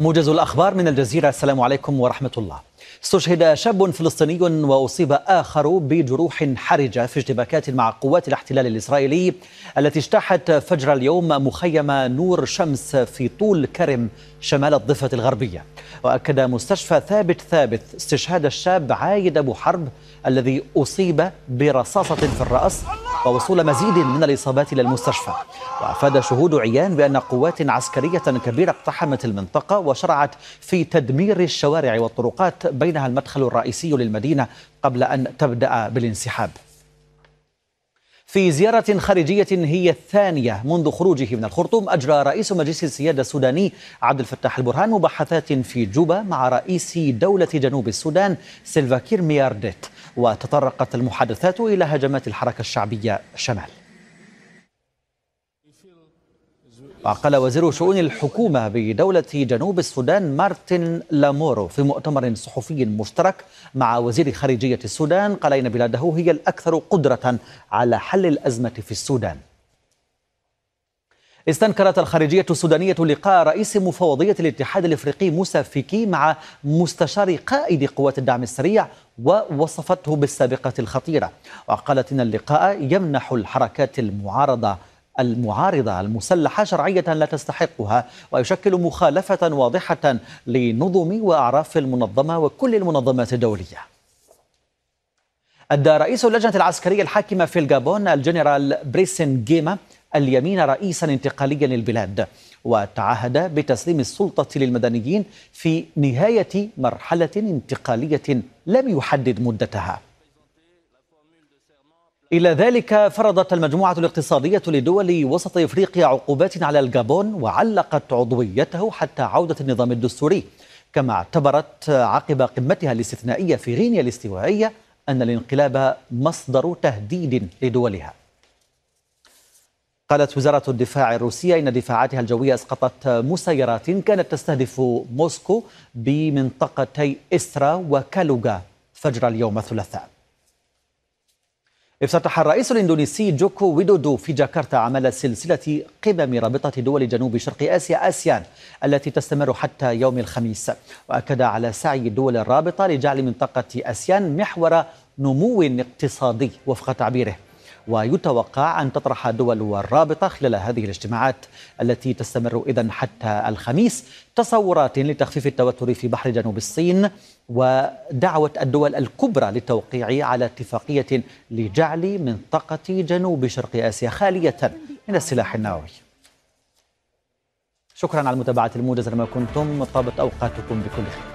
موجز الأخبار من الجزيرة. السلام عليكم ورحمة الله. استشهد شاب فلسطيني وأصيب آخر بجروح حرجة في اشتباكات مع قوات الاحتلال الإسرائيلي التي اجتاحت فجر اليوم مخيم نور شمس في طول كرم شمال الضفة الغربية. وأكد مستشفى ثابت ثابت استشهاد الشاب عايد أبو حرب الذي أصيب برصاصة في الرأس. ووصول مزيد من الإصابات إلى المستشفى وأفاد شهود عيان بأن قوات عسكرية كبيرة اقتحمت المنطقة وشرعت في تدمير الشوارع والطرقات بينها المدخل الرئيسي للمدينة قبل أن تبدأ بالانسحاب. في زيارة خارجية هي الثانية منذ خروجه من الخرطوم أجرى رئيس مجلس السيادة السوداني عبد الفتاح البرهان مباحثات في جوبا مع رئيس دولة جنوب السودان سيلفاكير ميارديت وتطرقت المحادثات إلى هجمات الحركة الشعبية شمال. وقال وزير شؤون الحكومة بدولة جنوب السودان مارتن لامورو في مؤتمر صحفي مشترك مع وزير خارجية السودان. قال إن بلاده هي الأكثر قدرة على حل الأزمة في السودان. استنكرت الخارجية السودانية لقاء رئيس مفوضية الاتحاد الإفريقي موسى فيكي مع مستشار قائد قوات الدعم السريع ووصفته بالسابقة الخطيرة. وقالت إن اللقاء يمنح الحركات المعارضة المعارضة المسلحة شرعية لا تستحقها ويشكل مخالفة واضحة لنظم وأعراف المنظمة وكل المنظمات الدولية. أدى رئيس اللجنة العسكرية الحاكمة في الجابون الجنرال بريسن جيما اليمين رئيسا انتقاليا للبلاد وتعهد بتسليم السلطة للمدنيين في نهاية مرحلة انتقالية لم يحدد مدتها. إلى ذلك فرضت المجموعة الاقتصادية لدول وسط إفريقيا عقوبات على الجابون وعلقت عضويته حتى عودة النظام الدستوري. كما اعتبرت عقب قمتها الاستثنائية في غينيا الاستوائية أن الانقلاب مصدر تهديد لدولها. قالت وزارة الدفاع الروسية إن دفاعاتها الجوية أسقطت مسيرات كانت تستهدف موسكو بمنطقتي إسترا وكالوغا فجر اليوم الثلاثاء. افتتح الرئيس الاندونيسي جوكو ويدودو في جاكرتا عمل سلسلة قمم رابطة دول جنوب شرق آسيا آسيان التي تستمر حتى يوم الخميس. وأكد على سعي الدول الرابطة لجعل منطقة آسيان محور نمو اقتصادي وفق تعبيره. ويتوقع أن تطرح دول الرابطة خلال هذه الاجتماعات التي تستمر إذا حتى الخميس. تصورات لتخفيف التوتر في بحر جنوب الصين ودعوة الدول الكبرى للتوقيع على اتفاقية لجعل منطقة جنوب شرق آسيا خالية من السلاح النووي. شكرا على متابعة الموجز لما كنتم طابت أوقاتكم بكل خير.